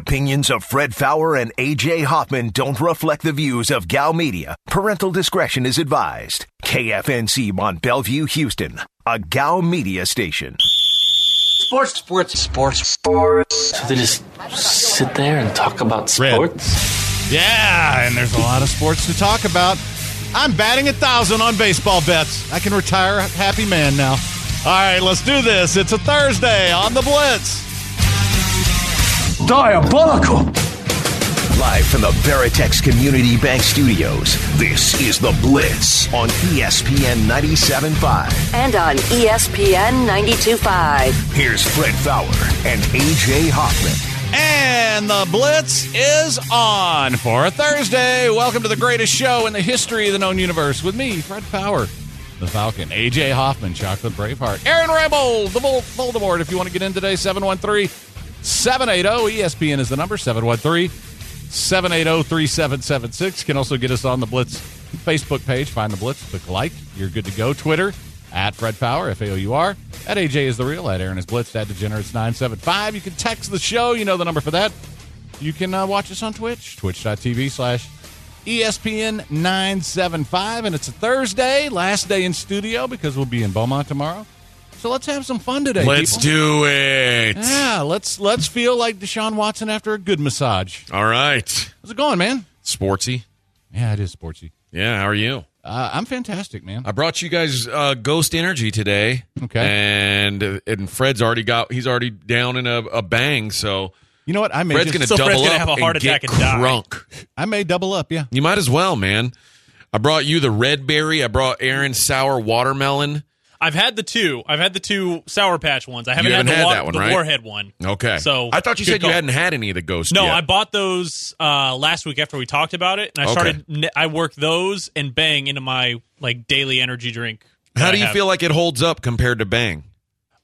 opinions of Fred Faour and AJ Hoffman don't reflect the views of Gow Media. Parental discretion is advised. KFNC Mont Belvieu, Houston, a Gow Media station. Sports, sports, sports, sports. So they just sit there and talk about sports? Yeah, and there's a lot of sports to talk about. I'm batting a thousand on baseball bets. I can retire a happy man now. All right, let's do this. It's a Thursday on the Blitz. Diabolical. Live from the Veritex Community Bank Studios, this is The Blitz on ESPN 97.5. and on ESPN 92.5. Here's Fred Faour and AJ Hoffman. And the Blitz is on for a Thursday. Welcome to the greatest show in the history of the known universe with me, Fred Faour, the Falcon, AJ Hoffman, Chocolate Braveheart, Aaron Rebel, the Vol- Voldemort. If you want to get in today, 713 780 ESPN is the number 713 780 3776. Can also get us on the Blitz Facebook page. Find the Blitz, click like. You're good to go. Twitter at Fred Faour, F A O U R. At AJ is the real. At Aaron is Blitz. At Degenerates 975. You can text the show. You know the number for that. You can uh, watch us on Twitch, twitch.tv slash ESPN 975. And it's a Thursday, last day in studio because we'll be in Beaumont tomorrow. So let's have some fun today. Let's people. do it. Yeah, let's let's feel like Deshaun Watson after a good massage. All right. How's it going, man? Sportsy. Yeah, it is sportsy. Yeah, how are you? Uh, I'm fantastic, man. I brought you guys uh, Ghost Energy today. Okay. And and Fred's already got he's already down in a, a bang, so You know what? I may Fred's just- going to So double Fred's gonna up have a heart and get attack and die. crunk. I may double up. Yeah. You might as well, man. I brought you the red berry. I brought Aaron sour watermelon. I've had the two. I've had the two Sour Patch ones. I haven't, haven't had the, had wa- that one, the right? Warhead one. Okay. So I thought you said you hadn't had any of the Ghost No, yet. I bought those uh, last week after we talked about it, and I Okay. started. I worked those and Bang into my like daily energy drink. How do you feel like it holds up compared to Bang?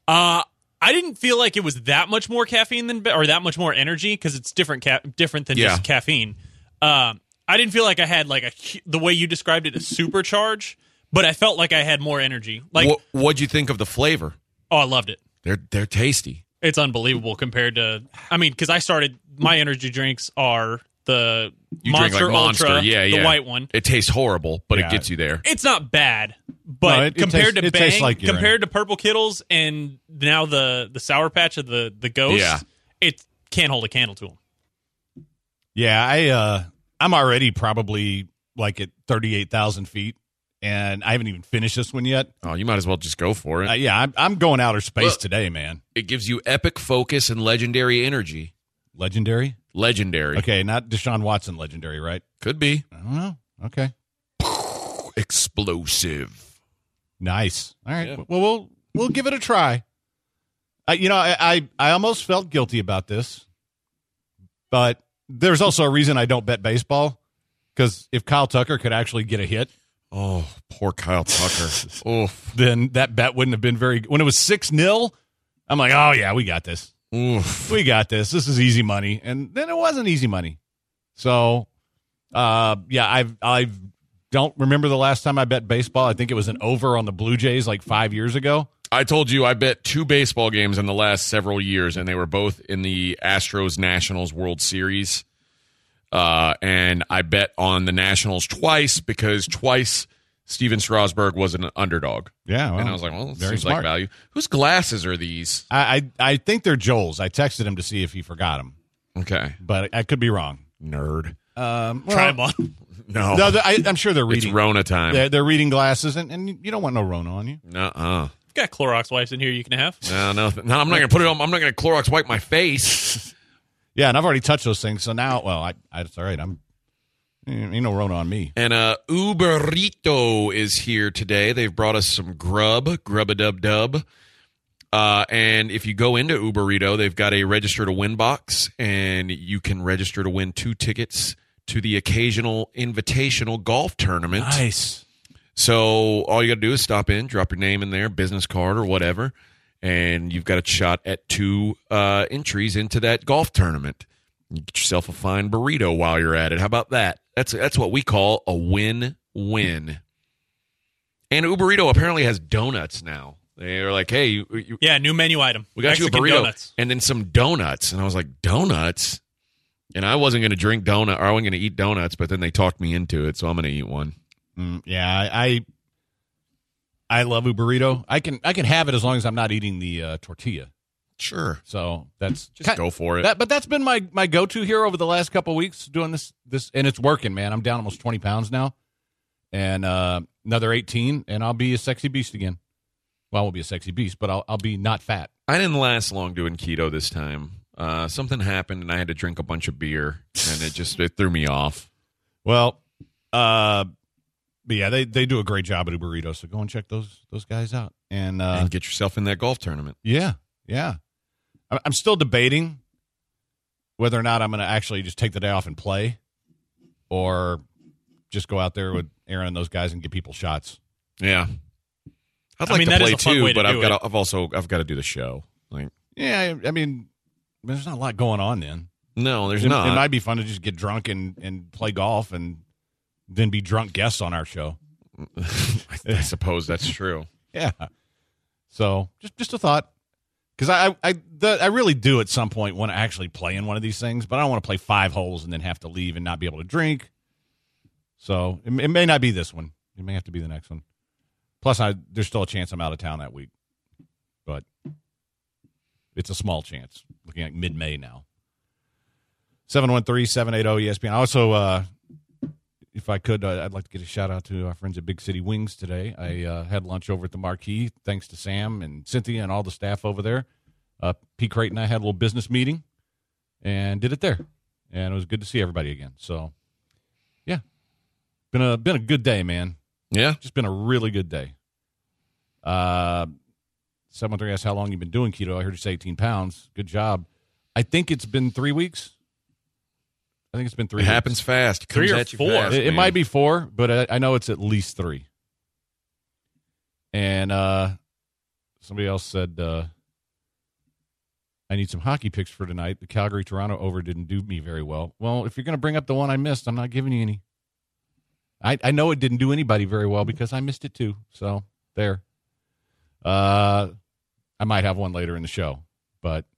Uh, I didn't feel like it was that much more caffeine than or that much more energy because it's different ca- different than Yeah. just caffeine. Um, I didn't feel like I had like a the way you described it a supercharge, but I felt like I had more energy. Like what what'd you think of the flavor? oh, I loved it. They're they're tasty. It's unbelievable compared to. I mean, because I started my energy drinks are the You Monster drink like Monster, Ultra, yeah, the white one. It tastes horrible, but Yeah. it gets you there. It's not bad, but No, it- it compared tastes- to it Bang, like compared to Purple Kiddles, and now the the Sour Patch of the the Ghost, Yeah. it can't hold a candle to them. Yeah. I uh, I'm already probably like at 38,000 feet, and I haven't even finished this one yet. Oh, you might as well just go for it. Uh, yeah, I'm, I'm going outer space Well- today, man. it gives you epic focus and legendary energy. Legendary. Legendary. Okay, not Deshaun Watson legendary, right? Could be. I don't know. Okay. Explosive. Nice. All right. Yeah. Well, we'll we'll give it a try. I, you know, I, I I almost felt guilty about this, but there's also a reason I don't bet baseball because if Kyle Tucker could actually get a hit, Oh, poor Kyle Tucker. Oof. then that bet wouldn't have been very. When it was six 0 I'm like, oh yeah, we got this. Oof. We got this. This is easy money, and then it wasn't easy money. So, uh, yeah, I've I've don't remember the last time I bet baseball. I think it was an over on the Blue Jays like five years ago. I told you I bet two baseball games in the last several years, and they were both in the Astros Nationals World Series. Uh, and I bet on the Nationals twice because twice Stephen Strasburg was an underdog. Yeah, well, and I was like, well, it very seems like value. Whose glasses are these? I, I I think they're Joel's. I texted him to see if he forgot them, Okay. but I could be wrong. Nerd. Um, Try them on. No. No, I, I'm sure they're reading. it's reading. Rona time. They're, they're reading glasses, and, and you don't want no Rona on you. Nuh-uh. I've got Clorox wipes in here you can have. No, no, no. I'm not gonna put it on. I'm not gonna Clorox wipe my face. Yeah, and I've already touched those things, so now, well, I, I it's all right. I'm you know, Rona on me. And uh, Uberrito is here today. They've brought us some grub, grub a dub dub. Uh, and if you go into Uberrito, they've got a register to win box, and you can register to win two tickets to the occasional invitational golf tournament. Nice. So all you got to do is stop in, drop your name in there, business card or whatever, and you've got a shot at two uh, entries into that golf tournament. You get yourself a fine burrito while you're at it. How about that? That's that's what we call a win-win. And Uberrito apparently has donuts now. They're like, hey, you, you, Yeah, new menu item. we got Mexican you a burrito donuts. and then some donuts, and I was like, donuts. And I wasn't going to drink donut, or I wasn't going to eat donuts, but then they talked me into it, so I'm going to eat one. Mm, yeah, I, I love burrito. I can I can have it as long as I'm not eating the uh, tortilla. Sure, So that's just go for it. That, but that's been my my go to here over the last couple of weeks doing this this and it's working, man. I'm down almost 20 pounds now, and uh, another 18, and I'll be a sexy beast again. Well, I won't be a sexy beast, but I'll I'll be not fat. I didn't last long doing keto this time. Uh, something happened, and I had to drink a bunch of beer, and it just it threw me off. Well, uh, but yeah, they they do a great job at a burrito. So go and check those those guys out. And uh, and get yourself in that golf tournament. yeah, yeah. I- I'm still debating whether or not I'm going to actually just take the day off and play, or just go out there with Aaron and those guys and give people shots. Yeah, I'd I like mean, to play too, way to but I've got to, I've also I've got to do the show. Like, Yeah, I, I mean, there's not a lot going on then. no, there's it, not. It might be fun to just get drunk and and play golf and then be drunk guests on our show. I suppose that's true. Yeah. So just just a thought, because I I the, I really do at some point want to actually play in one of these things, but I don't want to play five holes and then have to leave and not be able to drink. So it, it may not be this one. It may have to be the next one. Plus, I there's still a chance I'm out of town that week, but it's a small chance. Looking at mid May now. 713-780-ESPN. I also, uh, if I could, uh, I'd like to get a shout out to our friends at Big City Wings today. I uh, had lunch over at the Marquee, thanks to Sam and Cynthia and all the staff over there. Uh, Pete Creighton and I had a little business meeting and did it there, and it was good to see everybody again. So, yeah, been a been a good day, man. Yeah, Just been a really good day. Uh, three asks how long you've been doing keto. I heard you say eighteen pounds. Good job. I think it's been three weeks. I think it's been three. it weeks. happens fast. It Three or four. fast, It, it might be four, but I, I know it's at least three. And uh, somebody else said, uh, I need some hockey picks for tonight. The Calgary Toronto over didn't do me very well. Well, if you're going to bring up the one I missed, I'm not giving you any. I, I know it didn't do anybody very well because I missed it too. So there. Uh, I might have one later in the show, but you, know,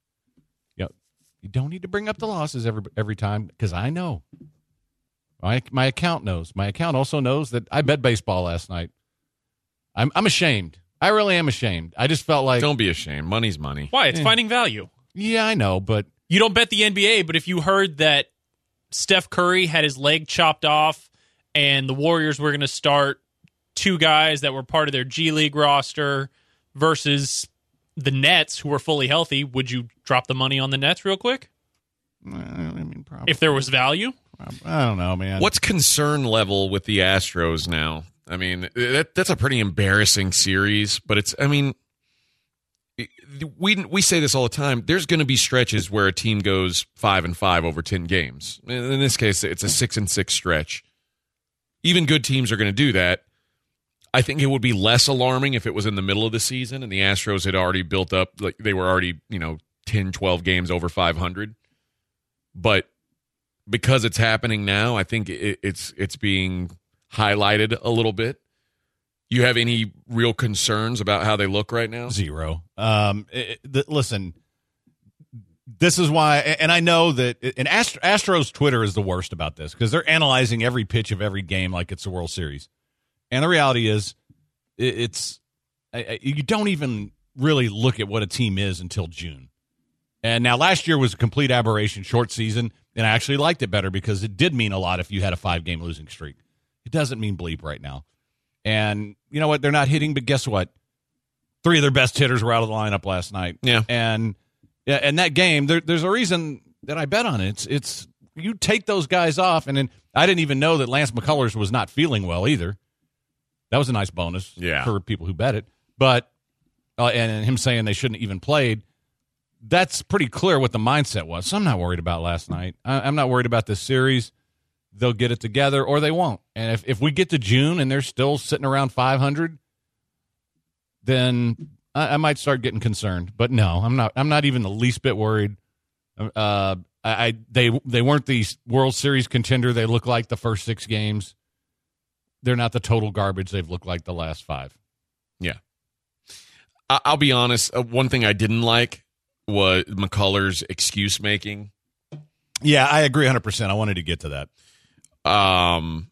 you don't need to bring up the losses every every time because I know. My my account knows. My account also knows that I bet baseball last night. I'm I'm ashamed. I really am ashamed. I just felt like Don't be ashamed. Money's money. Why? It's finding value. yeah, I know, but You don't bet the NBA, but if you heard that Steph Curry had his leg chopped off and the Warriors were going to start two guys that were part of their G League roster versus the Nets, who were fully healthy, would you drop the money on the Nets real quick I mean, probably, if there was value? I don't know, man. What's concern level with the Astros now? I mean, that that's a pretty embarrassing series, but it's I mean we we say this all the time. There's going to be stretches where a team goes 5 and 5 over 10 games. In this case, it's a 6 and 6 stretch. Even good teams are going to do that. I think it would be less alarming if it was in the middle of the season and the Astros had already built up like they were already, you know, 10 12 games over 500. But because it's happening now, I think it, it's it's being highlighted a little bit. You have any real concerns about how they look right now? Zero. Um, it, the, listen, this is why, and I know that, and Ast- Astros Twitter is the worst about this because they're analyzing every pitch of every game like it's the World Series, and the reality is, it's you don't even really look at what a team is until June. And now last year was a complete aberration, short season, and I actually liked it better because it did mean a lot if you had a five game losing streak. It doesn't mean bleep right now. And you know what? They're not hitting, but guess what? Three of their best hitters were out of the lineup last night. Yeah. And yeah, and that game, there, there's a reason that I bet on it. It's it's you take those guys off, and then I didn't even know that Lance McCullers was not feeling well either. That was a nice bonus Yeah. for people who bet it. But uh, and, him saying they shouldn't even played, that's pretty clear what the mindset was. So I'm not worried about last night. I, I'm not worried about this series. They'll get it together or they won't. And if, if we get to June and they're still sitting around 500, then I, I might start getting concerned. But no, I'm not. I'm not even the least bit worried. Uh, I, I they they weren't the World Series contender they look like the first six games. They're not the total garbage they've looked like the last five. Yeah. I- I'll be honest. Uh, one thing I didn't like was McCullers' excuse making. Yeah, I agree 100%. I wanted to get to that. Um,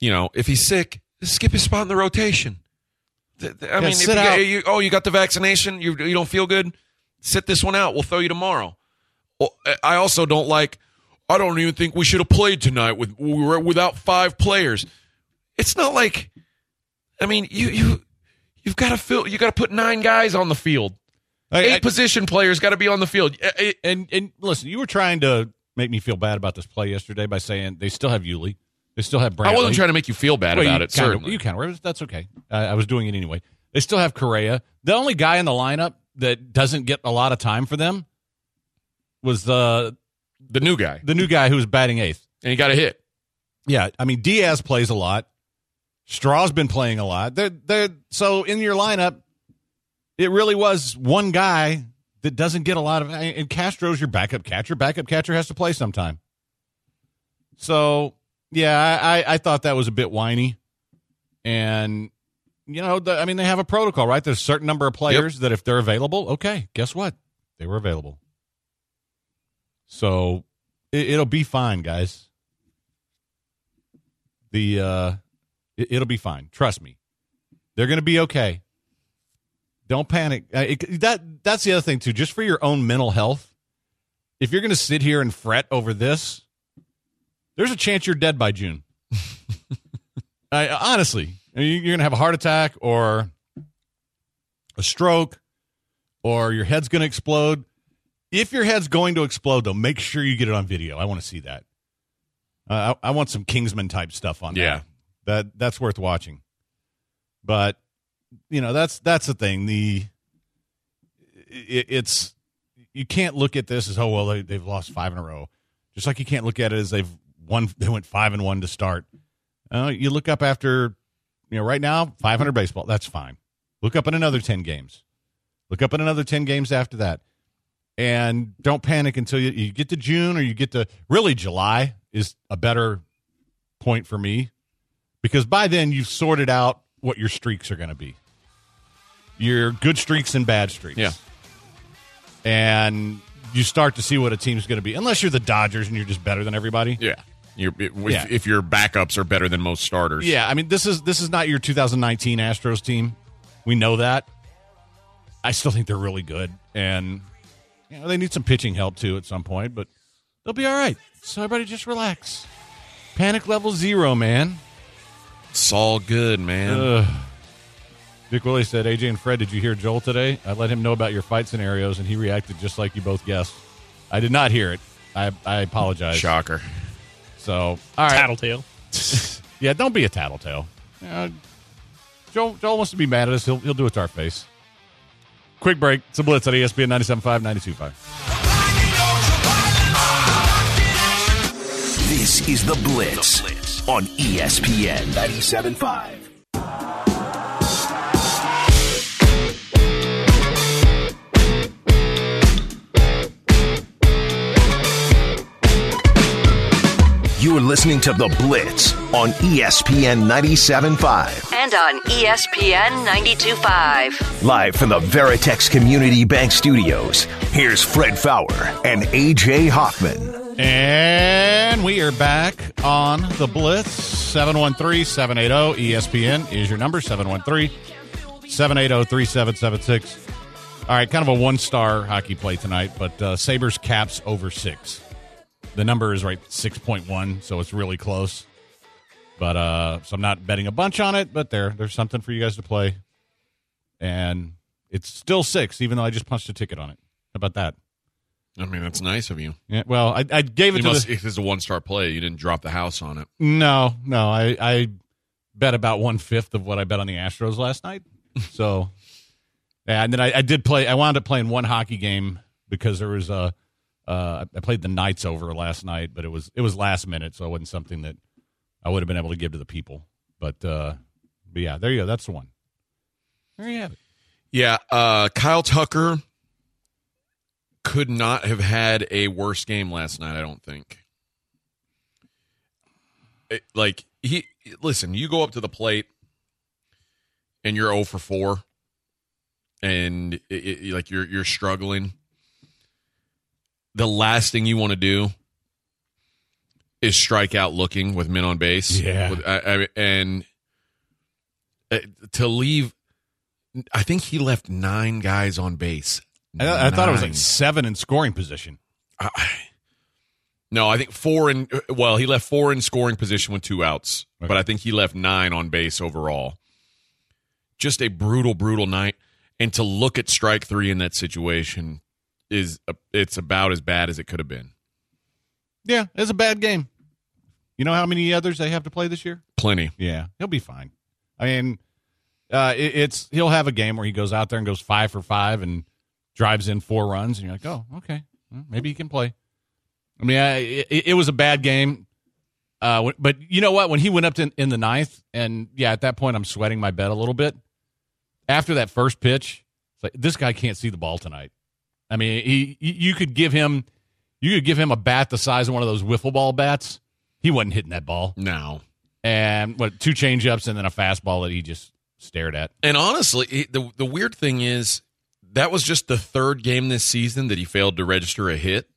you know, if he's sick, skip his spot in the rotation. Th- th- I mean, if sit you out. you- oh, you got the vaccination. You you don't feel good. Sit this one out. We'll throw you tomorrow. Well, I also don't like. I don't even think we should have played tonight with we were without five players. It's not like. I mean, you you you've got to fill. You got to put nine guys on the field. Eight I- position players got to be on the field. And and listen, you were trying to make me feel bad about this play yesterday by saying they still have Yuli. They still have Brantley. I wasn't trying to make you feel bad Well, about it. kinda- certainly, You kind of. That's okay. Uh, I was doing it anyway. They still have Correa. The only guy in the lineup that doesn't get a lot of time for them was the the new guy, the new guy who was batting eighth. and he got a hit. Yeah, I mean Diaz plays a lot. Straw's been playing a lot. They're, they're, so in your lineup, it really was one guy that doesn't get a lot of. And Castro's your backup catcher. Backup catcher has to play sometime. So yeah, I, I, I thought that was a bit whiny, and you know, the, I mean, they have a protocol, right? There's a certain number of players that if they're available, okay, guess what? They were available. So it, it'll be fine, guys. The uh, it, it'll be fine. Trust me, they're going to be okay. Don't panic. Uh, it, that that's the other thing too. Just for your own mental health, if you're going to sit here and fret over this, there's a chance you're dead by June. I, honestly, you're going to have a heart attack or a stroke, or your head's going to explode. If your head's going to explode, though, make sure you get it on video. I want to see that. Uh, I, I want some Kingsman type stuff on. Yeah. that. That that's worth watching. But you know that's that's the thing. The it, it's you can't look at this as oh well they, they've lost five in a row, just like you can't look at it as they've won. They went five and one to start. Uh, you look up after you know right now 500 baseball. That's fine. Look up in another 10 games. Look up in another 10 games after that. And don't panic until you, you get to June or you get to really July is a better point for me because by then you've sorted out what your streaks are going to be. Your good streaks and bad streaks. Yeah. And you start to see what a team's going to be, unless you're the Dodgers and you're just better than everybody. Yeah. You're, if, Yeah. if your backups are better than most starters. Yeah, I mean this is this is not your 2019 Astros team. We know that. I still think they're really good, and you know they need some pitching help too at some point, but they'll be all right. So everybody just relax. Panic level zero, man. It's all good, man. Ugh. Dick Willie said, "AJ and Fred, did you hear Joel today? I let him know about your fight scenarios, and he reacted just like you both guessed. I did not hear it. I I apologize. Shocker. So all right, Tattletale. yeah, don't be a tattletale. Uh, Joel, Joel wants to be mad at us. He'll, he'll do it to our face. Quick break. It's a blitz at E ESPN 97.5, 92.5. This is The Blitz, on ESPN 97.5. You're listening to The Blitz on ESPN 97.5. And on ESPN 92.5. Live from the Veritex Community Bank Studios, here's Fred Faour and AJ Hoffman. And we are back on the Blitz. 713 780 ESPN is your number 713 780 3776. All right, kind of a one star hockey play tonight, but uh, Sabres caps over six. The number is right 6.1, so it's really close. But uh, so I'm not betting a bunch on it, but there, there's something for you guys to play. And it's still six, even though I just punched a ticket on it. How about that? I mean, that's nice of you. Yeah, well, I, I gave it You to must, the, if it's a one star play, you didn't drop the house on it. No, no. I, I bet about one fifth of what I bet on the Astros last night. So, yeah, and then I, I did play. I wound up playing one hockey game because there was a. Uh, I played the Knights over last night, but it was it was last minute, so it wasn't something that I would have been able to give to the people. But, uh, but yeah, there you go. That's the one. There you have it. Yeah, uh, Kyle Tucker could not have had a worse game last night. I don't think. It- like he, listen, you go up to the plate and you're 0 for 4, and it, it- like you're you're struggling. The last thing you want to do is strike out looking with men on base. Yeah. With- I, I, and uh, to leave, I think he left nine guys on base. I, I thought it was like seven in scoring position. I- no, I think four in. Well, he left four in scoring position with two outs, Okay. but I think he left nine on base overall. Just a brutal, brutal night, and to look at strike three in that situation is it's about as bad as it could have been. Yeah, it's a bad game. You know how many others they have to play this year? Plenty. Yeah, he'll be fine. I mean, uh, it, it's he'll have a game where he goes out there and goes five for five and drives in four runs, and you're like, oh, okay, well, maybe he can play. I mean, I, it, it was a bad game, uh, but you know what? When he went up to, in the ninth, and yeah, at that point, I'm sweating my bed a little bit. After that first pitch, it's like this guy can't see the ball tonight. I mean, he you you could give him you could give him a bat the size of one of those wiffle ball bats. He wasn't hitting that ball No. and what two changeups and then a fastball that he just stared at. And honestly, the the weird thing is that was just the third game this season that he failed to register a hit,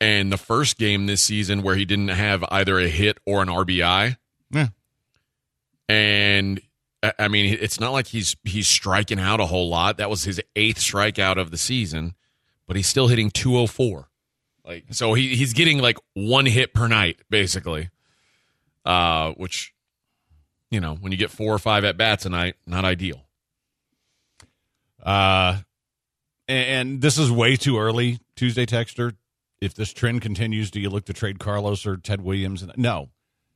and the first game this season where he didn't have either a hit or an RBI. Yeah. And I- mean, it's not like he's he's striking out a whole lot. That was his eighth strikeout of the season, but he's still hitting 204. Like so he he's getting like one hit per night basically. Uh which you know, when you get four or five at bats a night, not ideal. Uh, and, and this is way too early, Tuesday Texter. If this trend continues, do you look to trade Carlos or Ted Williams? No,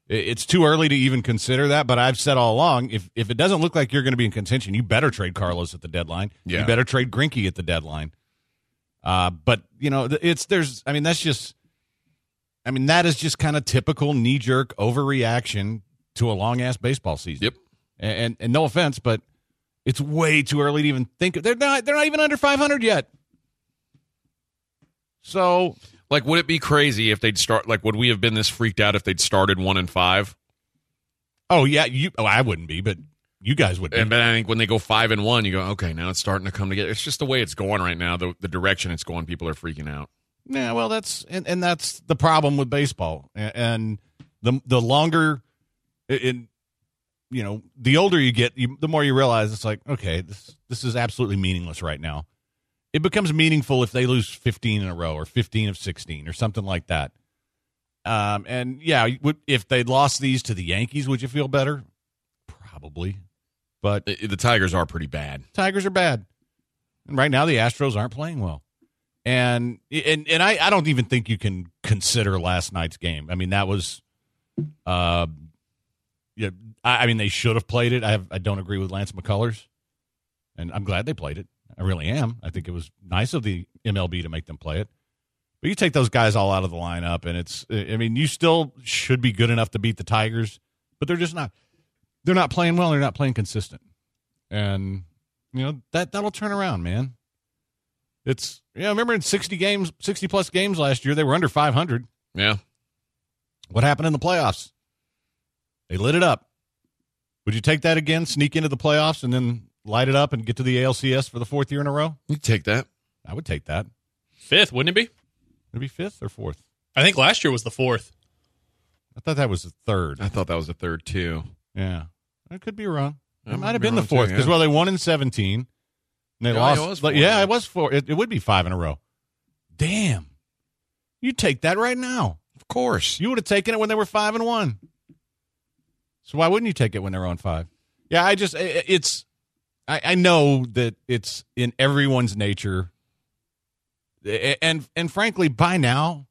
it's too early to even consider that. But I've said all along, if if it doesn't look like you're going to be in contention, you better trade Carlos at the deadline. Yeah. You better trade Greinke at the deadline. Uh, but you know, it's there's. I mean, that's just. I mean, that is just kind of typical knee jerk overreaction to a long ass baseball season. Yep. And, and and no offense, but it's way too early to even think. They're not. They're not even under 500 yet. So Like, would it be crazy if they'd start? Like, would we have been this freaked out if they'd started one and five? Oh yeah, you. Oh, I wouldn't be, but you guys would be. And but I think when they go five and one, you go, okay, now it's starting to come together. It's just the way it's going right now. The the direction it's going, people are freaking out. yeah, well, that's and, and that's the problem with baseball. And, and the the longer, in you know, the older you get, you, the more you realize it's like, okay, this this is absolutely meaningless right now. It becomes meaningful if they lose 15 in a row or 15 of 16 or something like that. Um, and yeah, if they'd lost these to the Yankees, would you feel better? Probably, but The, the Tigers are pretty bad. Tigers are bad. And right now the Astros aren't playing well. And and and I, I don't even think you can consider last night's game. I mean that was uh yeah, I, I mean they should have played it. I have I don't agree with Lance McCullers. And I'm glad they played it. I really am. I think it was nice of the MLB to make them play it. But you take those guys all out of the lineup and it's I mean you still should be good enough to beat the Tigers, but they're just not they're not playing well, they're not playing consistent and you know that that'll turn around, man. It's yeah. Remember in sixty games, sixty plus games last year, they were under five hundred. Yeah. What happened in the playoffs? They lit it up. Would you take that again? Sneak into the playoffs and then light it up and get to the ALCS for the fourth year in a row? You take that. I would take that. Fifth, wouldn't it be? It'd be fifth or fourth. I think last year was the fourth. I thought that was the third. I thought that was the third too. Yeah, I could be wrong. I It might might have be been the fourth because yeah. well, they won in seventeen. And they Yeah, it lost. was four, yeah, yeah. it was four. It, it would be five in a row. Damn, you take that right now. Of course. You would have taken it when they were five and one. So why wouldn't you take it when they're on five? Yeah, I just it's I, I know that it's in everyone's nature, and and frankly, by now,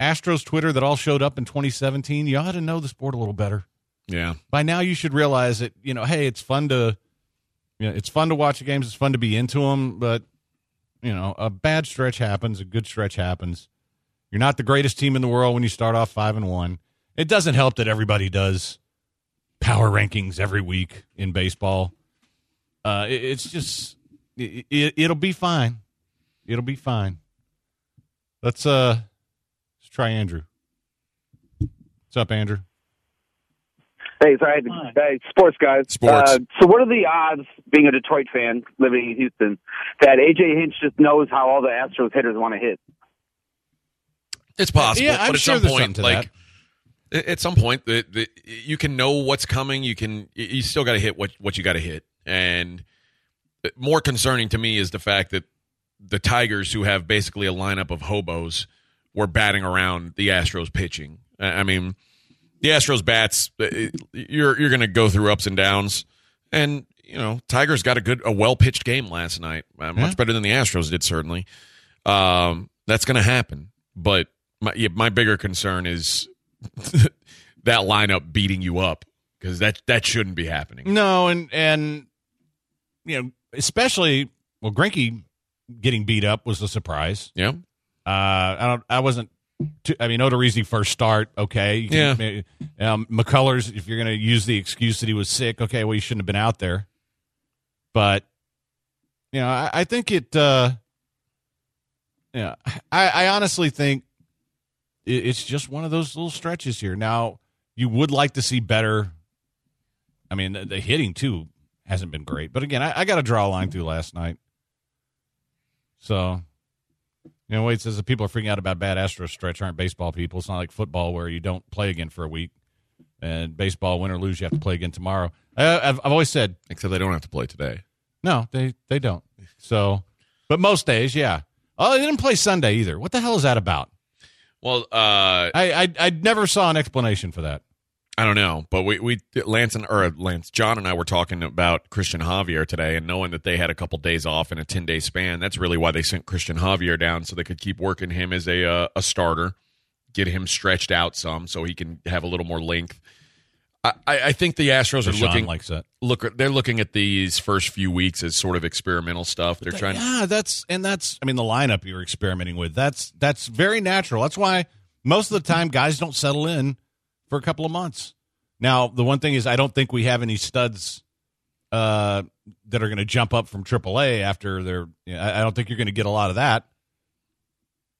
Astros Twitter that all showed up in 2017, you ought to know the sport a little better. Yeah. By now, you should realize that you know, hey, it's fun to, you know, it's fun to watch the games. It's fun to be into them, but you know, a bad stretch happens, a good stretch happens. You're not the greatest team in the world when you start off five and one. It doesn't help that everybody does power rankings every week in baseball. Uh, it- it's just it, it, it'll be fine. It'll be fine. Let's uh, let's try Andrew. What's up, Andrew? Hey, sorry, hey, sports guys. Sports. Uh, so, what are the odds, being a Detroit fan living in Houston, that AJ Hinch just knows how all the Astros hitters want to hit? It's possible, Yeah, I'm but at sure some there's point, something to like at some point, the, the, you can know what's coming. You can you still got to hit what what you got to hit, and more concerning to me is the fact that the Tigers, who have basically a lineup of hobos, were batting around the Astros pitching. I mean, the Astros bats, uh, you're you're going to go through ups and downs, and you know, Tigers got a good, a well pitched game last night, uh, much Yeah. better than the Astros did, certainly. Um, that's going to happen, but my yeah, my bigger concern is that lineup beating you up because that that shouldn't be happening. No, and and you know, especially well, Greinke getting beat up was a surprise. Yeah, Uh, I don't. I wasn't. Too, I mean, Odorizzi first start. Okay. You can- Um, McCullers, if you're going to use the excuse that he was sick, okay, well, you shouldn't have been out there. But you know, I, I think it. Uh, yeah, I, I honestly think it's just one of those little stretches here. Now, you would like to see better. I mean, the, the hitting too hasn't been great, but again, I, I got to draw a line through last night. So, you know, Wade says the people are freaking out about bad Astro stretch aren't baseball people. It's not like football where you don't play again for a week, and baseball, win or lose, you have to play again tomorrow. I, I've, I've always said except they don't have to play today. no, they they don't. So, but most days, yeah. Oh, they didn't play Sunday either. What the hell is that about? Well, uh, I I, I never saw an explanation for that. I don't know, but we we Lance and or Lance John and I were talking about Cristian Javier today, and knowing that they had a couple days off in a ten day span, that's really why they sent Cristian Javier down so they could keep working him as a uh, a starter, get him stretched out some so he can have a little more length. I, I think the Astros are Deshaun looking likes that. Look they're looking at these first few weeks as sort of experimental stuff. They're trying. To- Yeah, that's and that's. I mean, the lineup you're experimenting with. That's that's very natural. That's why most of the time guys don't settle in for a couple of months. Now, the one thing is, I don't think we have any studs uh, that are going to jump up from AAA after they're. You know, I I don't think you're going to get a lot of that.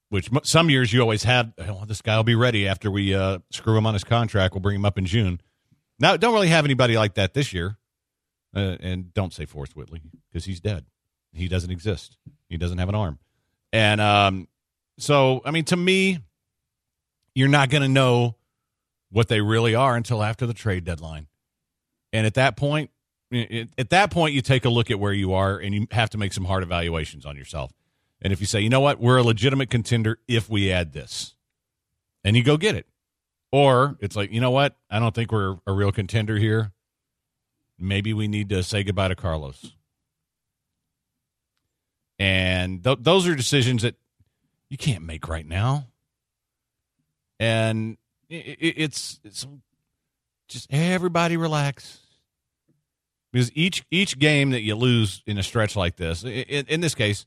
Which some years you always had. Oh, this guy will be ready after we uh, screw him on his contract. We'll bring him up in June. Now, don't really have anybody like that this year. Uh, and don't say Forrest Whitley because he's dead. He doesn't exist. He doesn't have an arm. And um, so, I mean, to me, you're not going to know what they really are until after the trade deadline. And at that point, at that point, you take a look at where you are and you have to make some hard evaluations on yourself. And if you say, you know what, we're a legitimate contender if we add this, and you go get it. Or it's like, you know what, I don't think we're a real contender here. Maybe we need to say goodbye to Carlos. And th- those are decisions that you can't make right now. And i i it's it's just everybody relax because each each game that you lose in a stretch like this, i- i- in this case,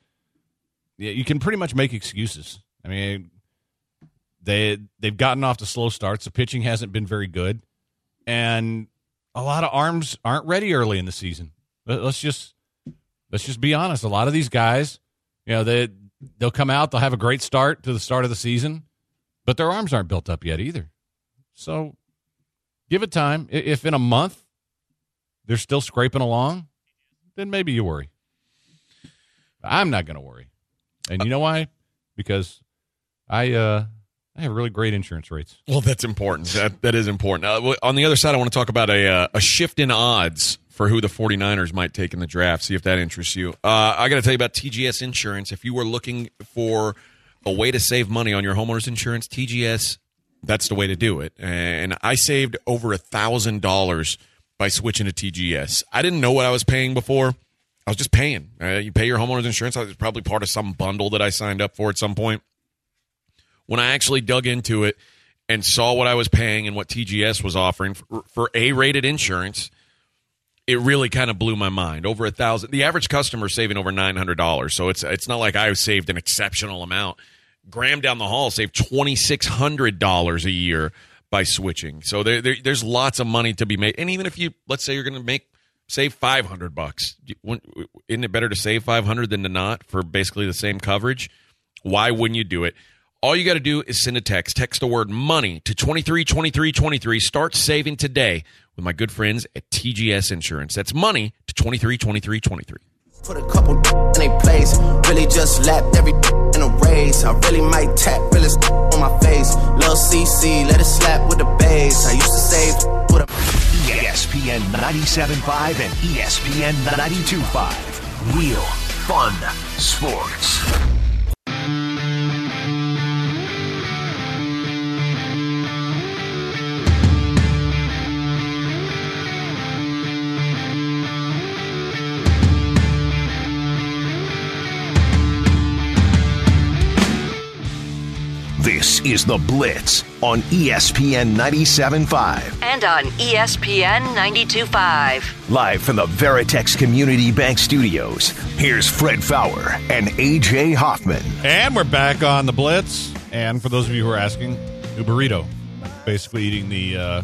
you can pretty much make excuses. I mean, they they've gotten off to slow starts. The pitching hasn't been very good, and a lot of arms aren't ready early in the season. Let- Let's just let's just be honest. A lot of these guys, you know, they they'll come out, they'll have a great start to the start of the season, but their arms aren't built up yet either. So give it time. If in a month they're still scraping along, then maybe you worry. I'm not going to worry. And you know why? Because I uh I have really great insurance rates. Well, that's important. That that is important. Uh, on the other side, I want to talk about a uh, a shift in odds for who the 49ers might take in the draft. See if that interests you. Uh, I got to tell you about TGS Insurance. If you were looking for a way to save money on your homeowner's insurance, TGS that's the way to do it. And I saved over a thousand dollars by switching to TGS. I didn't know what I was paying before. I was just paying. Uh, you pay your homeowner's insurance. I was probably part of some bundle that I signed up for at some point when I actually dug into it and saw what I was paying and what TGS was offering for, for A-rated insurance, it really kind of blew my mind. Over a thousand. The average customer saving over nine hundred dollars, so it's it's not like I saved an exceptional amount. Graham down the hall saved twenty six hundred dollars a year by switching. So there, there, there's lots of money to be made. And even if you let's say you're going to make save five hundred bucks, isn't it better to save five hundred than to not for basically the same coverage? Why wouldn't you do it? All you got to do is send a text. Text the word money to 232323. Start saving today with my good friends at TGS Insurance. That's money to 232323. Put a couple in a place, really just lapped every in a race. I really might tap, really on my face. Lil CC, let it slap with the bass. I used to save with a ESPN 97.5 and ESPN 92.5. Real fun sports. Is The Blitz on ESPN 97.5. And on ESPN 92.5. Live from the Veritex Community Bank Studios, here's Fred Faour and AJ Hoffman. And we're back on the Blitz. And for those of you who are asking, new burrito. Basically eating the uh,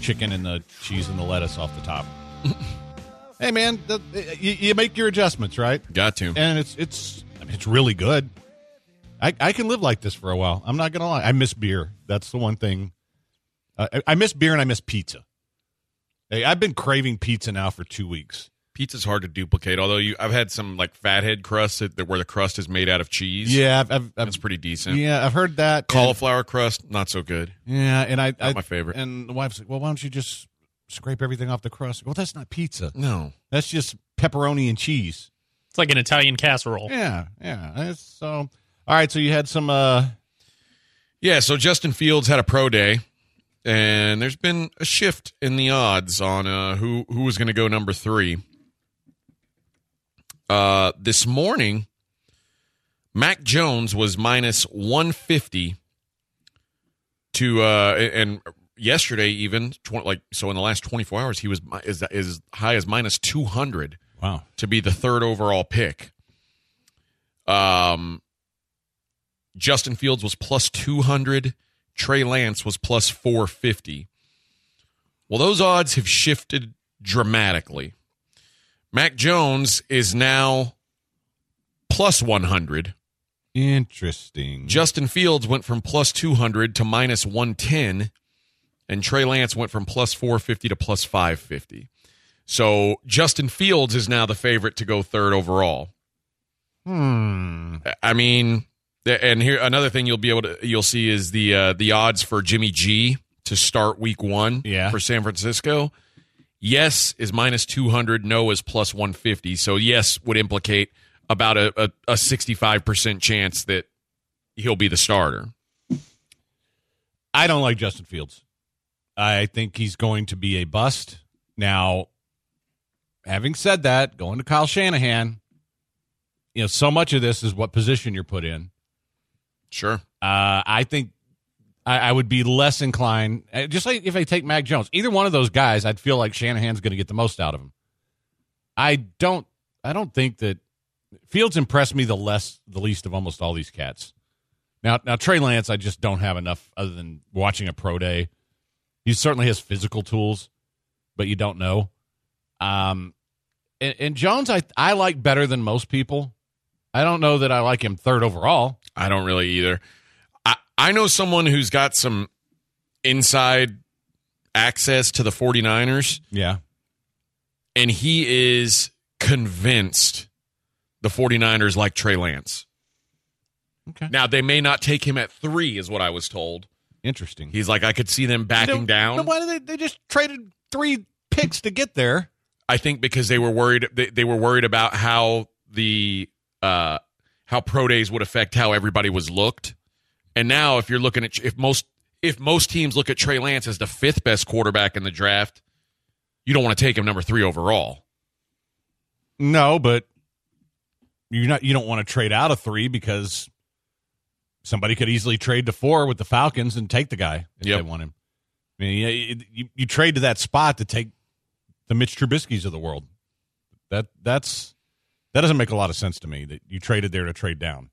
chicken and the cheese and the lettuce off the top. hey, man, the, you, you make your adjustments, right? Got to. And it's it's I mean, it's really good. I, I can live like this for a while. I'm not gonna lie. I miss beer. That's the one thing. Uh, I, I miss beer and I miss pizza. Hey, I've been craving pizza now for two weeks. Pizza's hard to duplicate. Although you, I've had some like fathead crust that, that where the crust is made out of cheese. Yeah, I've, I've, I've that's pretty decent. yeah, I've heard that. and- Cauliflower crust, not so good. Yeah, and I, I my favorite. And the wife's like, "Well, why don't you just scrape everything off the crust?" Well, that's not pizza. No, That's just pepperoni and cheese. It's like an Italian casserole. Yeah, yeah. It's, so, all right. So you had some. uh Yeah, so Justin Fields had a pro day, and there's been a shift in the odds on uh, who who was going to go number three. Uh, this morning, Mac Jones was minus 150 to, uh, and yesterday even tw- like so in the last 24 hours he was is as high as minus 200 Wow. to be the third overall pick. Um, Justin Fields was plus 200. Trey Lance was plus 450. Well, those odds have shifted dramatically. Mac Jones is now plus 100. Interesting. Justin Fields went from plus 200 to minus 110. And Trey Lance went from plus 450 to plus 550. So Justin Fields is now the favorite to go third overall. hmm. I mean, and here another thing you'll be able to you'll see is the uh, the odds for Jimmy G to start Week One Yeah. for San Francisco. Yes is minus two hundred. No is plus one fifty. So yes would implicate about a a sixty five percent chance that he'll be the starter. I don't like Justin Fields. I think he's going to be a bust. Now, having said that, going to Kyle Shanahan, you know, so much of this is what position you're put in. Sure. Uh, I think I, I would be less inclined, uh, just like if I take Mac Jones, either one of those guys, I'd feel like Shanahan's going to get the most out of him. I don't, I don't think that Fields impressed me the less, the least of almost all these cats. Now, now Trey Lance, I just don't have enough other than watching a pro day. He certainly has physical tools, but you don't know. Um, and, and Jones, I I like better than most people. I don't know that I like him third overall. I don't really either. I, I know someone who's got some inside access to the 49ers, Yeah. and he is convinced the 49ers like Trey Lance. Okay. Now, they may not take him at three, is what I was told. Interesting. He's like, I could see them backing No, down. no, why did they? They just traded three picks to get there. I think because they were worried they, they were worried about how the uh how pro days would affect how everybody was looked. And now if you're looking at if most if most teams look at Trey Lance as the fifth best quarterback in the draft, you don't want to take him number 3 overall. No, but you're not. You don't want to trade out of three because somebody could easily trade to four with the Falcons and take the guy if Yep. they want him. I mean, you, you, you trade to that spot to take the Mitch Trubisky's of the world. That that's that doesn't make a lot of sense to me. That you traded there to trade down.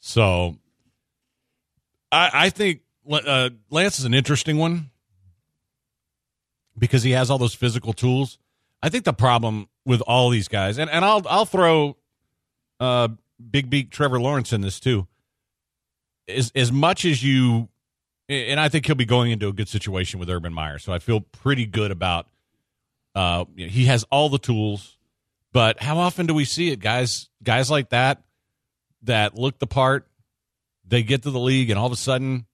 So, I I think uh, Lance is an interesting one because he has all those physical tools. I think the problem with all these guys, and, and I'll I'll throw uh, Big Beak Trevor Lawrence in this too. Is as much as you, and I think he'll be going into a good situation with Urban Meyer, so I feel pretty good about. Uh, he has all the tools, But how often do we see it, guys? Guys like that that look the part, they get to the league, and all of a sudden,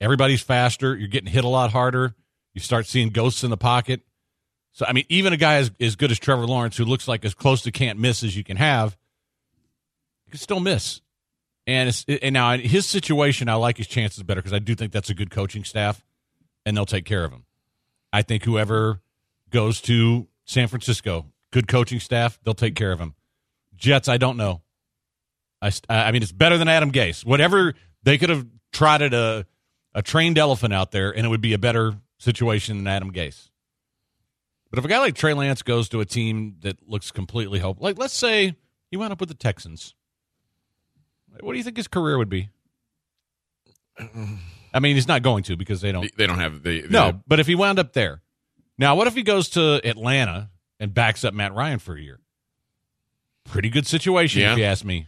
everybody's faster. You're getting hit a lot harder. You start seeing ghosts in the pocket. So, I mean, even a guy as, as good as Trevor Lawrence, who looks like as close to can't miss as you can have, you can still miss. And and now in his situation, I like his chances better because I do think that's a good coaching staff, and they'll take care of him. I think whoever goes to San Francisco, good coaching staff, they'll take care of him. Jets, I don't know. I, I mean, it's better than Adam Gase. Whatever they could have trotted a a trained elephant out there, and it would be a better situation than Adam Gase. But if a guy like Trey Lance goes to a team that looks completely hopeless, like let's say he wound up with the Texans, what do you think his career would be? I mean, he's not going to because they don't. They don't have the, the no. But if he wound up there, now what if he goes to Atlanta and backs up Matt Ryan for a year? Pretty good situation, Yeah. if you ask me.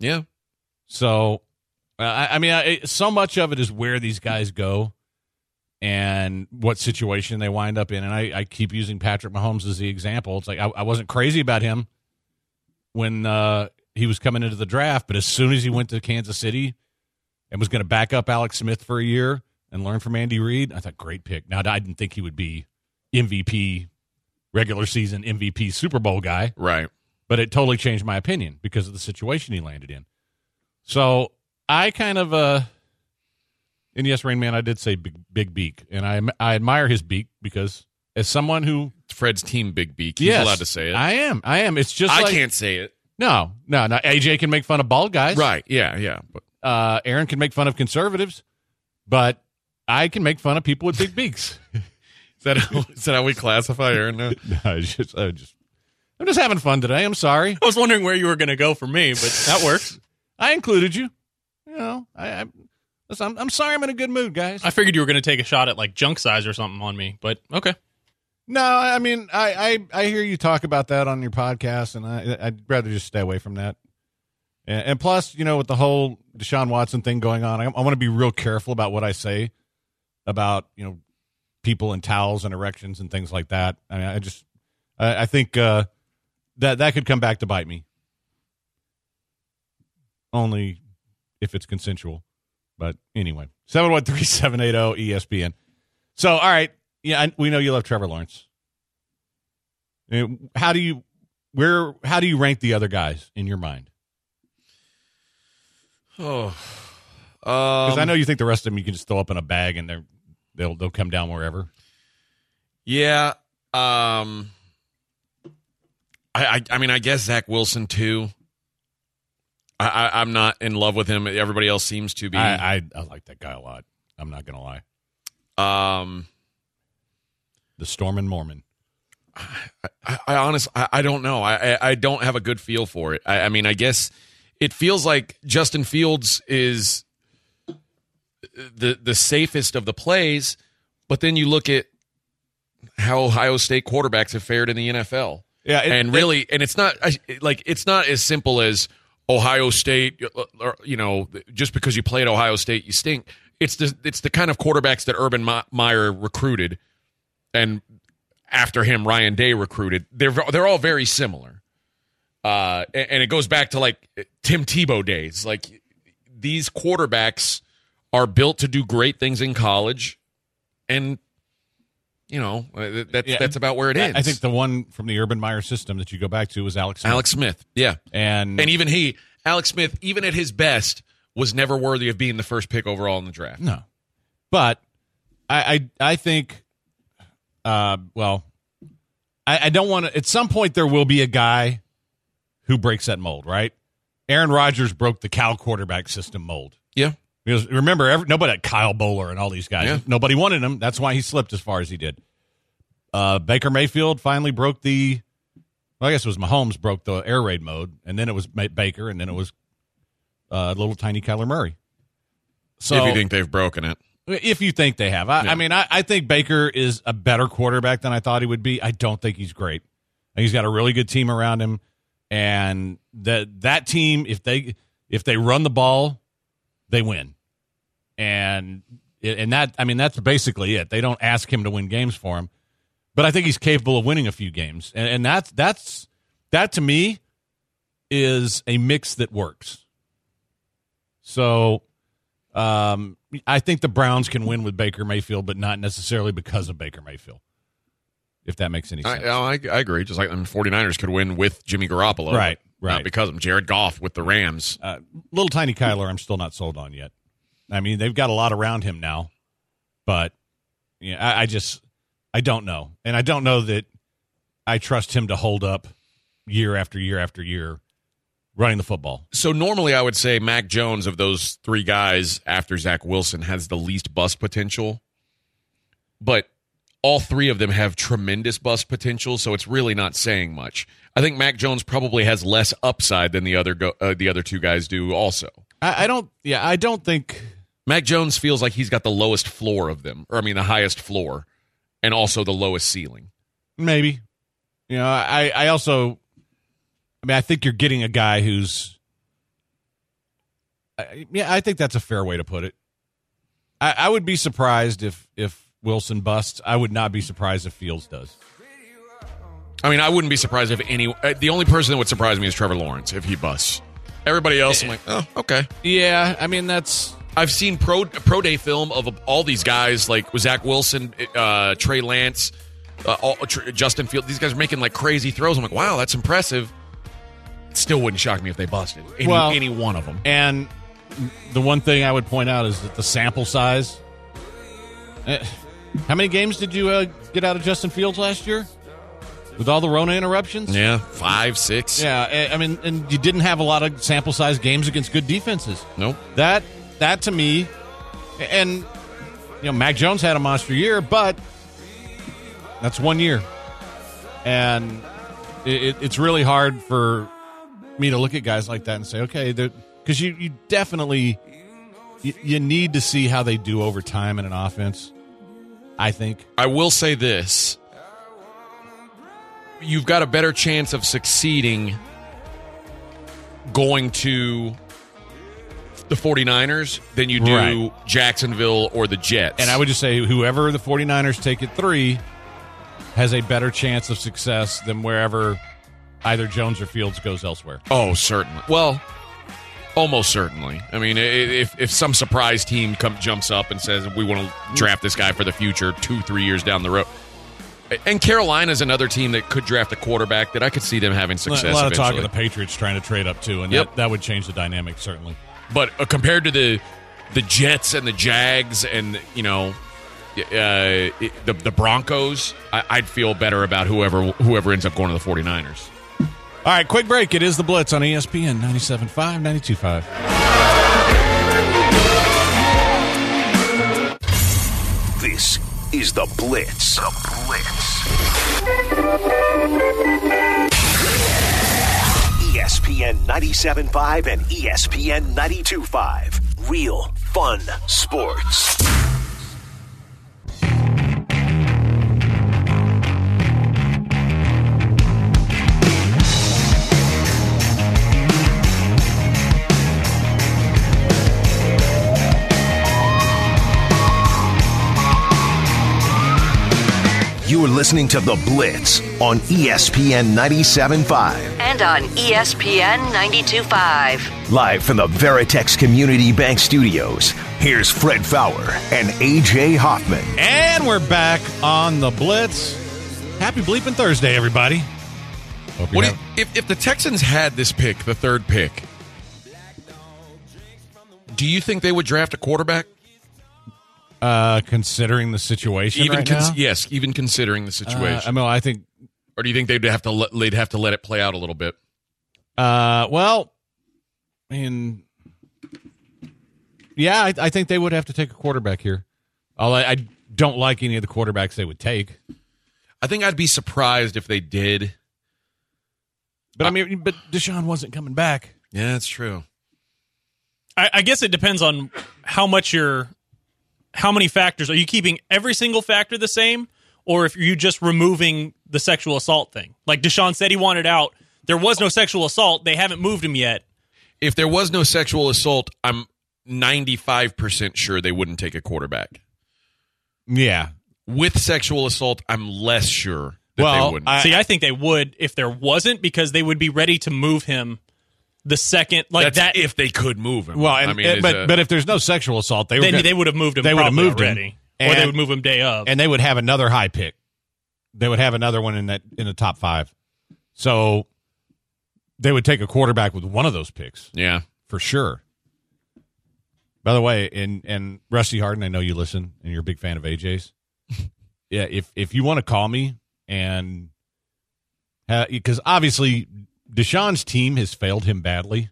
Yeah. So, uh, I, I mean, I, so much of it is where these guys go and what situation they wind up in. And I, I keep using Patrick Mahomes as the example. It's like I, I wasn't crazy about him when uh, he was coming into the draft, but as soon as he went to Kansas City and was going to back up Alex Smith for a year and learn from Andy Reid, I thought great pick. Now I didn't think he would be MVP, regular season MVP, Super Bowl guy Right. but it totally changed my opinion because of the situation he landed in. So I kind of, uh, and yes, Rain Man, I did say big, big beak, and I I admire his beak because as someone who, Fred's team big beak. He's yes, allowed to say it. I am, I am. It's just I like, can't say it. No, no, no. AJ can make fun of bald guys, Right. Yeah. Yeah. But Uh, Aaron can make fun of conservatives, but I can make fun of people with big beaks. is that how, is that how we classify Aaron now? no, it's just, I just, I'm just having fun today. I'm sorry. I was wondering where you were going to go for me, but that works. I included you. You know, I, I listen, I'm, I'm sorry. I'm in a good mood, guys. I figured you were going to take a shot at like junk size or something on me, but okay. No, I mean, I, I, I hear you talk about that on your podcast, and I, I'd rather just stay away from that. And, and plus, you know, with the whole Deshaun Watson thing going on, I, I want to be real careful about what I say about you know people in towels and erections and things like that. I mean, I just, I, I think uh, that that could come back to bite me. Only if it's consensual. But anyway, seven one three seven eight zero ESPN. So, all right, yeah, I, we know you love Trevor Lawrence. Uh, How do you where? How do you rank the other guys in your mind? Oh. Because Um, I know you think the rest of them you can just throw up in a bag and they're they'll they'll come down wherever. Yeah. Um. I, I I mean I guess Zach Wilson too. I, I I'm not in love with him. Everybody else seems to be. I, I I like that guy a lot. I'm not gonna lie. um. The Storm and Mormon. I, I honest I, I don't know. I, I I don't have a good feel for it. I, I mean I guess it feels like Justin Fields is the the safest of the plays, but then you look at how Ohio State quarterbacks have fared in the NFL. Yeah, it- and really, and it's not like it's not as simple as Ohio State. uh, Or, you know, just because you play at Ohio State, you stink. It's the it's the kind of quarterbacks that Urban Meyer recruited, and after him, Ryan Day recruited. They're they're all very similar, uh, and, and it goes back to like Tim Tebow days. Like these quarterbacks are built to do great things in college, and you know uh, that's Yeah. that's about where it ends. I think the one from the Urban Meyer system that you go back to was Alex. Smith. Alex Smith, yeah, and and even he, Alex Smith, even at his best, was never worthy of being the first pick overall in the draft. No, but I I, I think, uh, well, I, I don't want to. At some point, there will be a guy who breaks that mold, right? Aaron Rodgers broke the Cal quarterback system mold. Yeah, Because remember, every, nobody had Kyle Boller and all these guys. Yeah. Nobody wanted him. That's why he slipped as far as he did. Uh, Baker Mayfield finally broke the. Well, I guess it was Mahomes broke the air raid mode, and then it was Baker, and then it was uh, little tiny Kyler Murray. So if you think they've broken it, if you think they have, I, Yeah. I mean, I, I think Baker is a better quarterback than I thought he would be. I don't think he's great. I he's got a really good team around him, and that that team, if they if they run the ball, they win. And and that I mean that's basically it. They don't ask him to win games for him, but I think he's capable of winning a few games, and, and that's that's That to me is a mix that works. So um, I think the Browns can win with Baker Mayfield, but not necessarily because of Baker Mayfield. If that makes any sense. I, I, I agree. Just like I mean, 49ers could win with Jimmy Garoppolo. Right, Not right. because of him. Jared Goff with the Rams. Uh, little tiny Kyler, I'm still not sold on yet. I mean, they've got a lot around him now, but yeah, I, I just I don't know, and I don't know that I trust him to hold up year after year after year running the football. So normally I would say Mac Jones of those three guys after Zach Wilson has the least bust potential, but all three of them have tremendous bust potential. So it's really not saying much. I think Mac Jones probably has less upside than the other go, uh, the other two guys do. Also, I, I don't. Yeah, I don't think. Mac Jones feels like he's got the lowest floor of them, or I mean the highest floor, and also the lowest ceiling. Maybe. You know, I, I also, I mean, I think you're getting a guy who's, I, yeah, I think that's a fair way to put it. I, I would be surprised if if Wilson busts. I would not be surprised if Fields does. I mean, I wouldn't be surprised if any. Uh, the only person that would surprise me is Trevor Lawrence if he busts. Everybody else, I'm like, oh, okay. Yeah, I mean that's I've seen pro pro day film of all these guys, like Zach Wilson, uh, Trey Lance, uh, all, Tr- Justin Field. These guys are making like crazy throws. I'm like, wow, that's impressive. It still wouldn't shock me if they busted any, Well- any one of them. And the one thing I would point out is that the sample size. Eh, How many games did you uh, get out of Justin Fields last year? With all the Rona interruptions? Yeah, five, six. Yeah, eh, I mean, and you didn't have a lot of sample size games against good defenses. Nope. That that to me, and you know, Mac Jones had a monster year, but that's one year, and it, it- it's really hard for me to look at guys like that and say, okay, because you you definitely you, you need to see how they do over time in an offense. I think. I will say this. You've got a better chance of succeeding going to the 49ers than you do Right. Jacksonville or the Jets. And I would just say whoever the 49ers take at three has a better chance of success than wherever either Jones or Fields goes elsewhere. Oh, certainly. Well, almost certainly. I mean, if if some surprise team come jumps up and says we want to draft this guy for the future, two three years down the road, and Carolina's another team that could draft a quarterback that I could see them having success. a lot of talk eventually. of the Patriots trying to trade up too, and Yep. that, that would change the dynamic certainly. but uh, compared to the the Jets and the Jags and you know. Uh, it- the the Broncos, I, I'd feel better about whoever whoever ends up going to the 49ers. All right, quick break. It is the Blitz on ESPN 97.5, 92.5. This is the Blitz. The Blitz. ESPN 97.5 and ESPN 92.5. Real fun sports. You are listening to The Blitz on ESPN 97.5. And on ESPN 92.5. Live from the Veritex Community Bank Studios, here's Fred Faour and AJ Hoffman. And we're back on the Blitz. Happy bleeping Thursday, everybody. Hope What you do you, if if the Texans had this pick, the third pick, do you think they would draft a quarterback? Uh, considering the situation Even right cons- now. yes, even considering the Uh, situation, I mean, I think. or do you think they'd have to let, they'd have to let it play out a little bit? Uh, well, I mean, yeah, I, I think they would have to take a quarterback here. Although I, I don't like any of the quarterbacks they would take. I think I'd be surprised if they did. But I mean, but Deshaun wasn't coming back. Yeah, that's true. I, I guess it depends on how much you're, how many factors are you keeping every single factor the same, or if you're just removing the sexual assault thing. Like Deshaun said, he wanted out. There was no sexual assault. They haven't moved him yet. If there was no sexual assault, I'm 95% sure they wouldn't take a quarterback. Yeah, With sexual assault, I'm less sure that Well, they wouldn't. I- See, I think they would if there wasn't because they would be ready to move him the second like That's that. if they could move him. Well, and, I mean, and- but a- but if there's no sexual assault, they were then gonna- they would have moved him. they would have probably moved him, already, or they would move him day of. and they would have another high pick. They would have another one in that in the top five. So they would take a quarterback with one of those picks yeah, for sure. By the way, and and Rusty Hardin, I know you listen and you're a big fan of AJ's. yeah, if if you want to call me and because obviously Deshaun's team has failed him badly.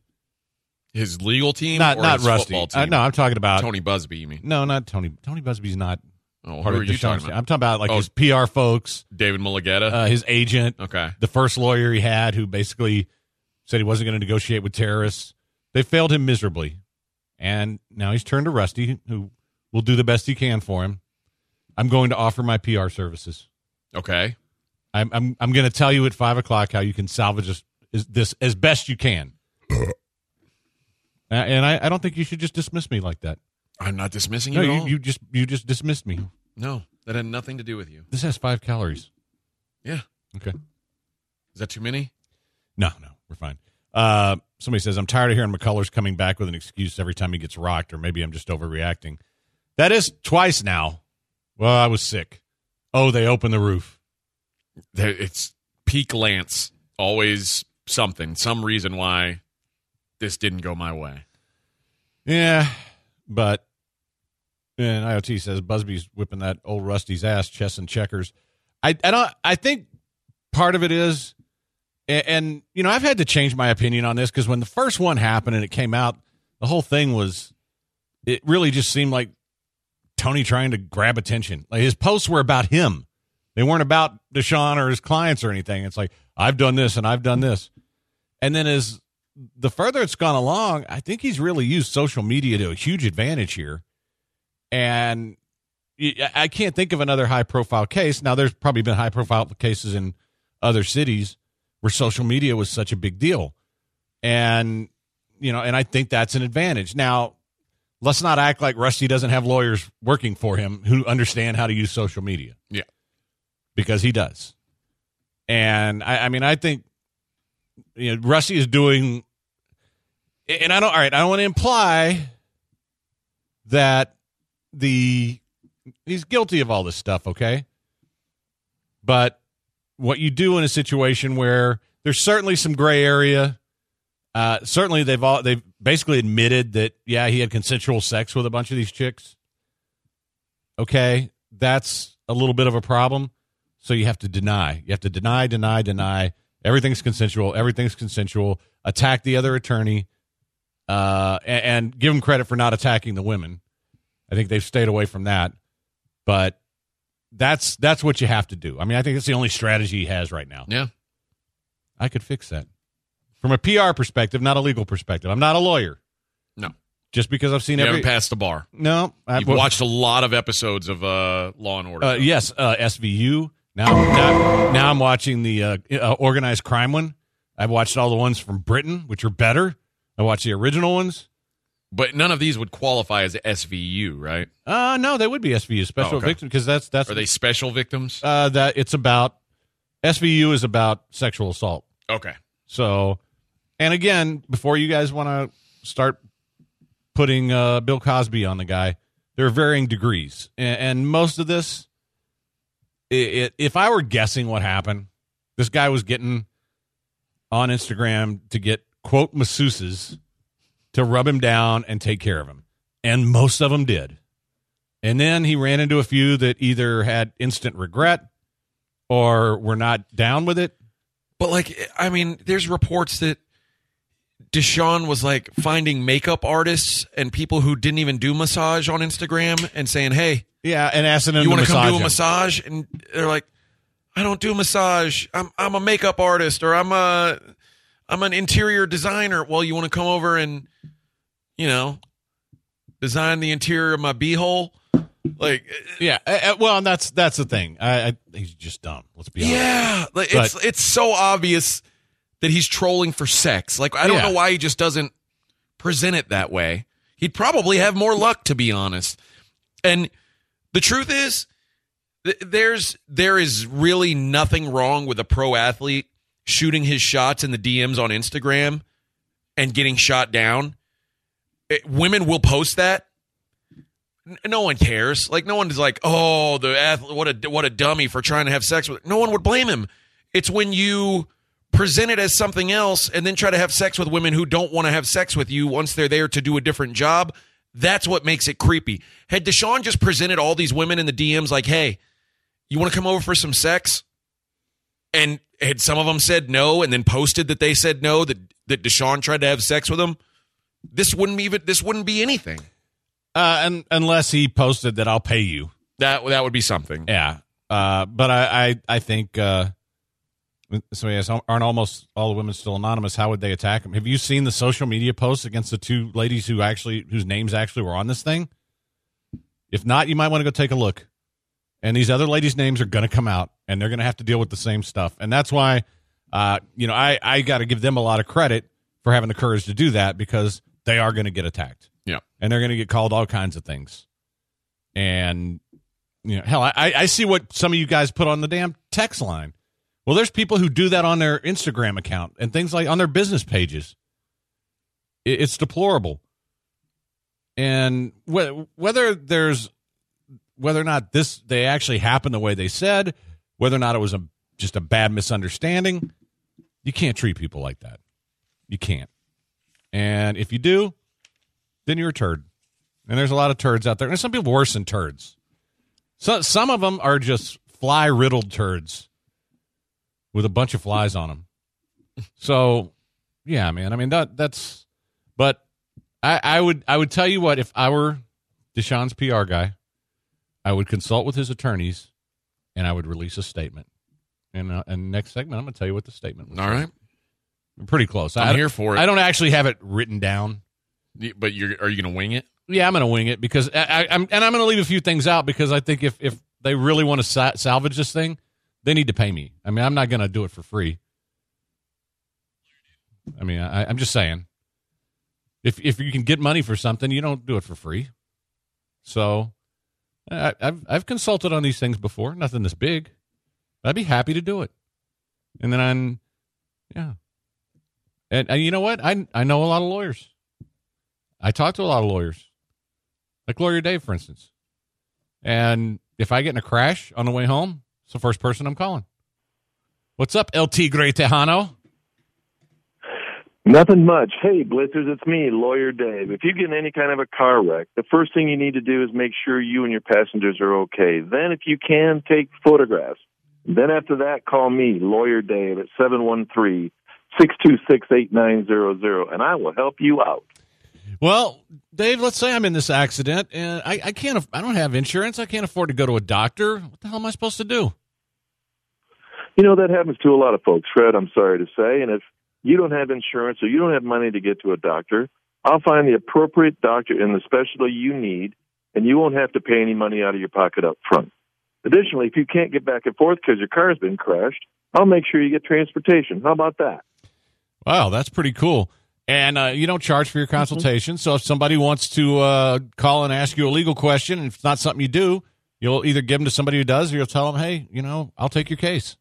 his legal team, Not or not his Rusty. football team? Uh, no, I'm talking about Tony Buzbee. You mean? no, not Tony. Tony Buzbee's not Oh, who are you talking team. about? I'm talking about like Oh. his PR folks, David Mulugheta. uh, his agent, okay, the first lawyer he had who basically said he wasn't going to negotiate with terrorists. They failed him miserably. And now he's turned to Rusty, who will do the best he can for him. I'm going to offer my PR services. okay. I'm I'm, I'm going to tell you at five o'clock how you can salvage is- this as best you can. Uh, and I, I don't think you should just dismiss me like that. I'm not dismissing you No, you, all. you just you just dismissed me. no, that had nothing to do with you. This has five calories. Yeah, Okay. is that too many? No, no, we're fine. Uh, somebody says, I'm tired of hearing McCullers coming back with an excuse every time he gets rocked, or maybe I'm just overreacting. That is twice now. Well, I was sick. Oh, they opened the roof. It's peak Lance. Always something, some reason why this didn't go my way. Yeah, but and IoT says Buzbee's whipping that old Rusty's ass, chess and checkers. I, I don't. I think part of it is, and, and you know, I've had to change my opinion on this because when the first one happened and it came out, the whole thing was, it really just seemed like Tony trying to grab attention. Like his posts were about him; they weren't about Deshaun or his clients or anything. It's like I've done this and I've done this, and then as the further it's gone along, I think he's really used social media to a huge advantage here. And I can't think of another high profile case. Now, there's probably been high profile cases in other cities where social media was such a big deal. And, you know, and I think that's an advantage. Now, let's not act like Rusty doesn't have lawyers working for him who understand how to use social media Yeah. because he does. And I, I mean, I think you know Rusty is doing, and I don't. All right, I don't want to imply that the he's guilty of all this stuff. Okay, but what you do in a situation where there's certainly some gray area. Uh, certainly, they've all they've basically admitted that yeah, he had consensual sex with a bunch of these chicks. Okay, that's a little bit of a problem. So you have to deny. You have to deny, deny, deny. Everything's consensual. Everything's consensual. Attack the other attorney, uh, and, and give him credit for not attacking the women. I think they've stayed away from that, but that's that's what you have to do. I mean, I think that's the only strategy he has right now. Yeah. I could fix that from a PR perspective, not a legal perspective. I'm not a lawyer. No. Just because I've seen You every passed the bar. no, I, You've watched a lot of episodes of uh, Law and Order. Uh, yes, uh, SVU. Now, now, now I'm watching the uh, uh, organized crime one. I've watched all the ones from Britain, which are better. I watched the original ones. But none of these would qualify as SVU, right? Uh no, they would be SVU special Oh, okay. victim because that's that's Are they special victims? uh, that it's about SVU is about sexual assault. Okay. So, and again, before you guys want to start putting uh, Bill Cosby on the guy, there are varying degrees, and, and most of this, it, it, if I were guessing what happened, this guy was getting on Instagram to get quote masseuses to rub him down and take care of him, and most of them did. And then he ran into a few that either had instant regret or were not down with it. But like, I mean, there's reports that Deshaun was like finding makeup artists and people who didn't even do massage on Instagram and saying, "Hey, Yeah, and asking him you want to come do a him. massage?" And they're like, "I don't do massage. I'm I'm a makeup artist or I'm a I'm an interior designer." Well, you want to come over and you know design the interior of my beehole? Like, Yeah, uh, uh, well, and that's that's the thing. I, I he's just dumb. Let's be honest. yeah, like it's it's so obvious that he's trolling for sex. Like, I don't Yeah. know why he just doesn't present it that way. He'd probably have more luck, to be honest. And the truth is, th- there's there is really nothing wrong with a pro athlete shooting his shots in the DMs on Instagram and getting shot down. It- women will post that. N- No one cares. Like no one's like, "Oh, the athlete, what a what a dummy for trying to have sex with." No one would blame him. It's when you present it as something else and then try to have sex with women who don't want to have sex with you once they're there to do a different job. That's what makes it creepy. Had Deshaun just presented all these women in the DMs like, "Hey, you want to come over for some sex?" and had some of them said no and then posted that they said no that that Deshaun tried to have sex with them, this wouldn't even this wouldn't be anything. Uh, and unless he posted that I'll pay you. That that would be something. Yeah. Uh, but I, I, I think, uh, so yes, aren't almost all the women still anonymous? How would they attack him? Have you seen the social media posts against the two ladies who actually, whose names actually were on this thing? If not, you might want to go take a look. And these other ladies' names are going to come out, and they're going to have to deal with the same stuff. And that's why, uh, you know, I, I got to give them a lot of credit for having the courage to do that because they are going to get attacked Yeah. and they're going to get called all kinds of things. And you know, hell, I, I see what some of you guys put on the damn text line. Well, there's people who do that on their Instagram account and things like on their business pages. It's deplorable. And wh- whether there's whether or not this they actually happened the way they said, whether or not it was a just a bad misunderstanding, you can't treat people like that. You can't. And if you do, then you're a turd. And there's a lot of turds out there. And some people worse than turds. So some of them are just fly riddled turds with a bunch of flies on them. So, yeah, man. I mean that that's. But I, I would I would tell you what if I were Deshaun's PR guy, I would consult with his attorneys, and I would release a statement. And uh, and next segment, I'm going to tell you what the statement was. All right. pretty close. I'm I, here for it. I don't actually have it written down. But you're are you going to wing it? Yeah, I'm going to wing it because I, I'm and I'm going to leave a few things out because I think if if they really want to sa- salvage this thing, they need to pay me. I mean, I'm not going to do it for free. I mean, I, I'm just saying, if if you can get money for something, you don't do it for free. So, I, I've I've consulted on these things before. Nothing this big. I'd be happy to do it. And then I'm, yeah. And, and you know what? I I know a lot of lawyers. I talk to a lot of lawyers, like lawyer Dave, for instance. And if I get in a crash on the way home, it's the first person I'm calling. What's up, LT Gray Tejano? Nothing much. Hey, Blitzers, it's me, Lawyer Dave. If you get in any kind of a car wreck, the first thing you need to do is make sure you and your passengers are okay. Then, if you can, take photographs. Then, after that, call me, Lawyer Dave, at 713 626 8900, and I will help you out. Well, Dave, let's say I'm in this accident and I, I can't, I don't have insurance. I can't afford to go to a doctor. What the hell am I supposed to do? You know, that happens to a lot of folks, Fred, I'm sorry to say. And if you don't have insurance or you don't have money to get to a doctor, I'll find the appropriate doctor in the specialty you need, and you won't have to pay any money out of your pocket up front. Additionally, if you can't get back and forth because your car's been crashed, I'll make sure you get transportation. How about that? Wow, that's pretty cool. And uh, you don't charge for your consultation. So if somebody wants to uh, call and ask you a legal question, and if it's not something you do, you'll either give them to somebody who does, or you'll tell them, "Hey, you know, I'll take your case."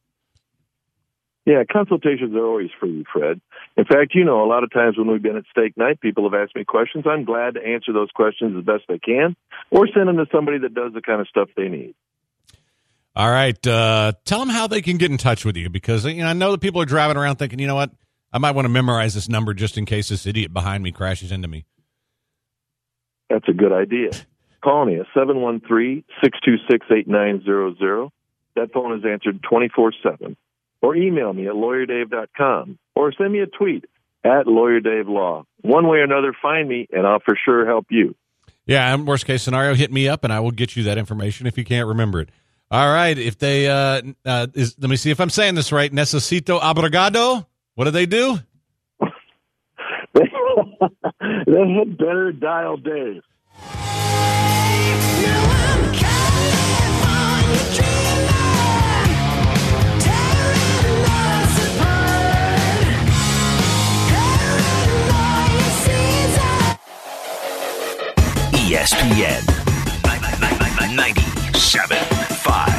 Yeah, consultations are always free, Fred. In fact, you know, a lot of times when we've been at steak night, people have asked me questions. I'm glad to answer those questions as best I can, or send them to somebody that does the kind of stuff they need. All right, uh, tell them how they can get in touch with you because you know I know that people are driving around thinking, you know what, I might want to memorize this number just in case this idiot behind me crashes into me. That's a good idea. Call me at 713-626-8900. That phone is answered 24-7. Or email me at lawyerdave.com. Or send me a tweet at lawyerdavelaww. One way or another, find me, and I'll for sure help you. Yeah, and worst case scenario, hit me up and I will get you that information if you can't remember it. All right, if they uh, uh is let me see if I'm saying this right. Necesito abrigado. What do they do? they had better dial Dave. ESPN 97.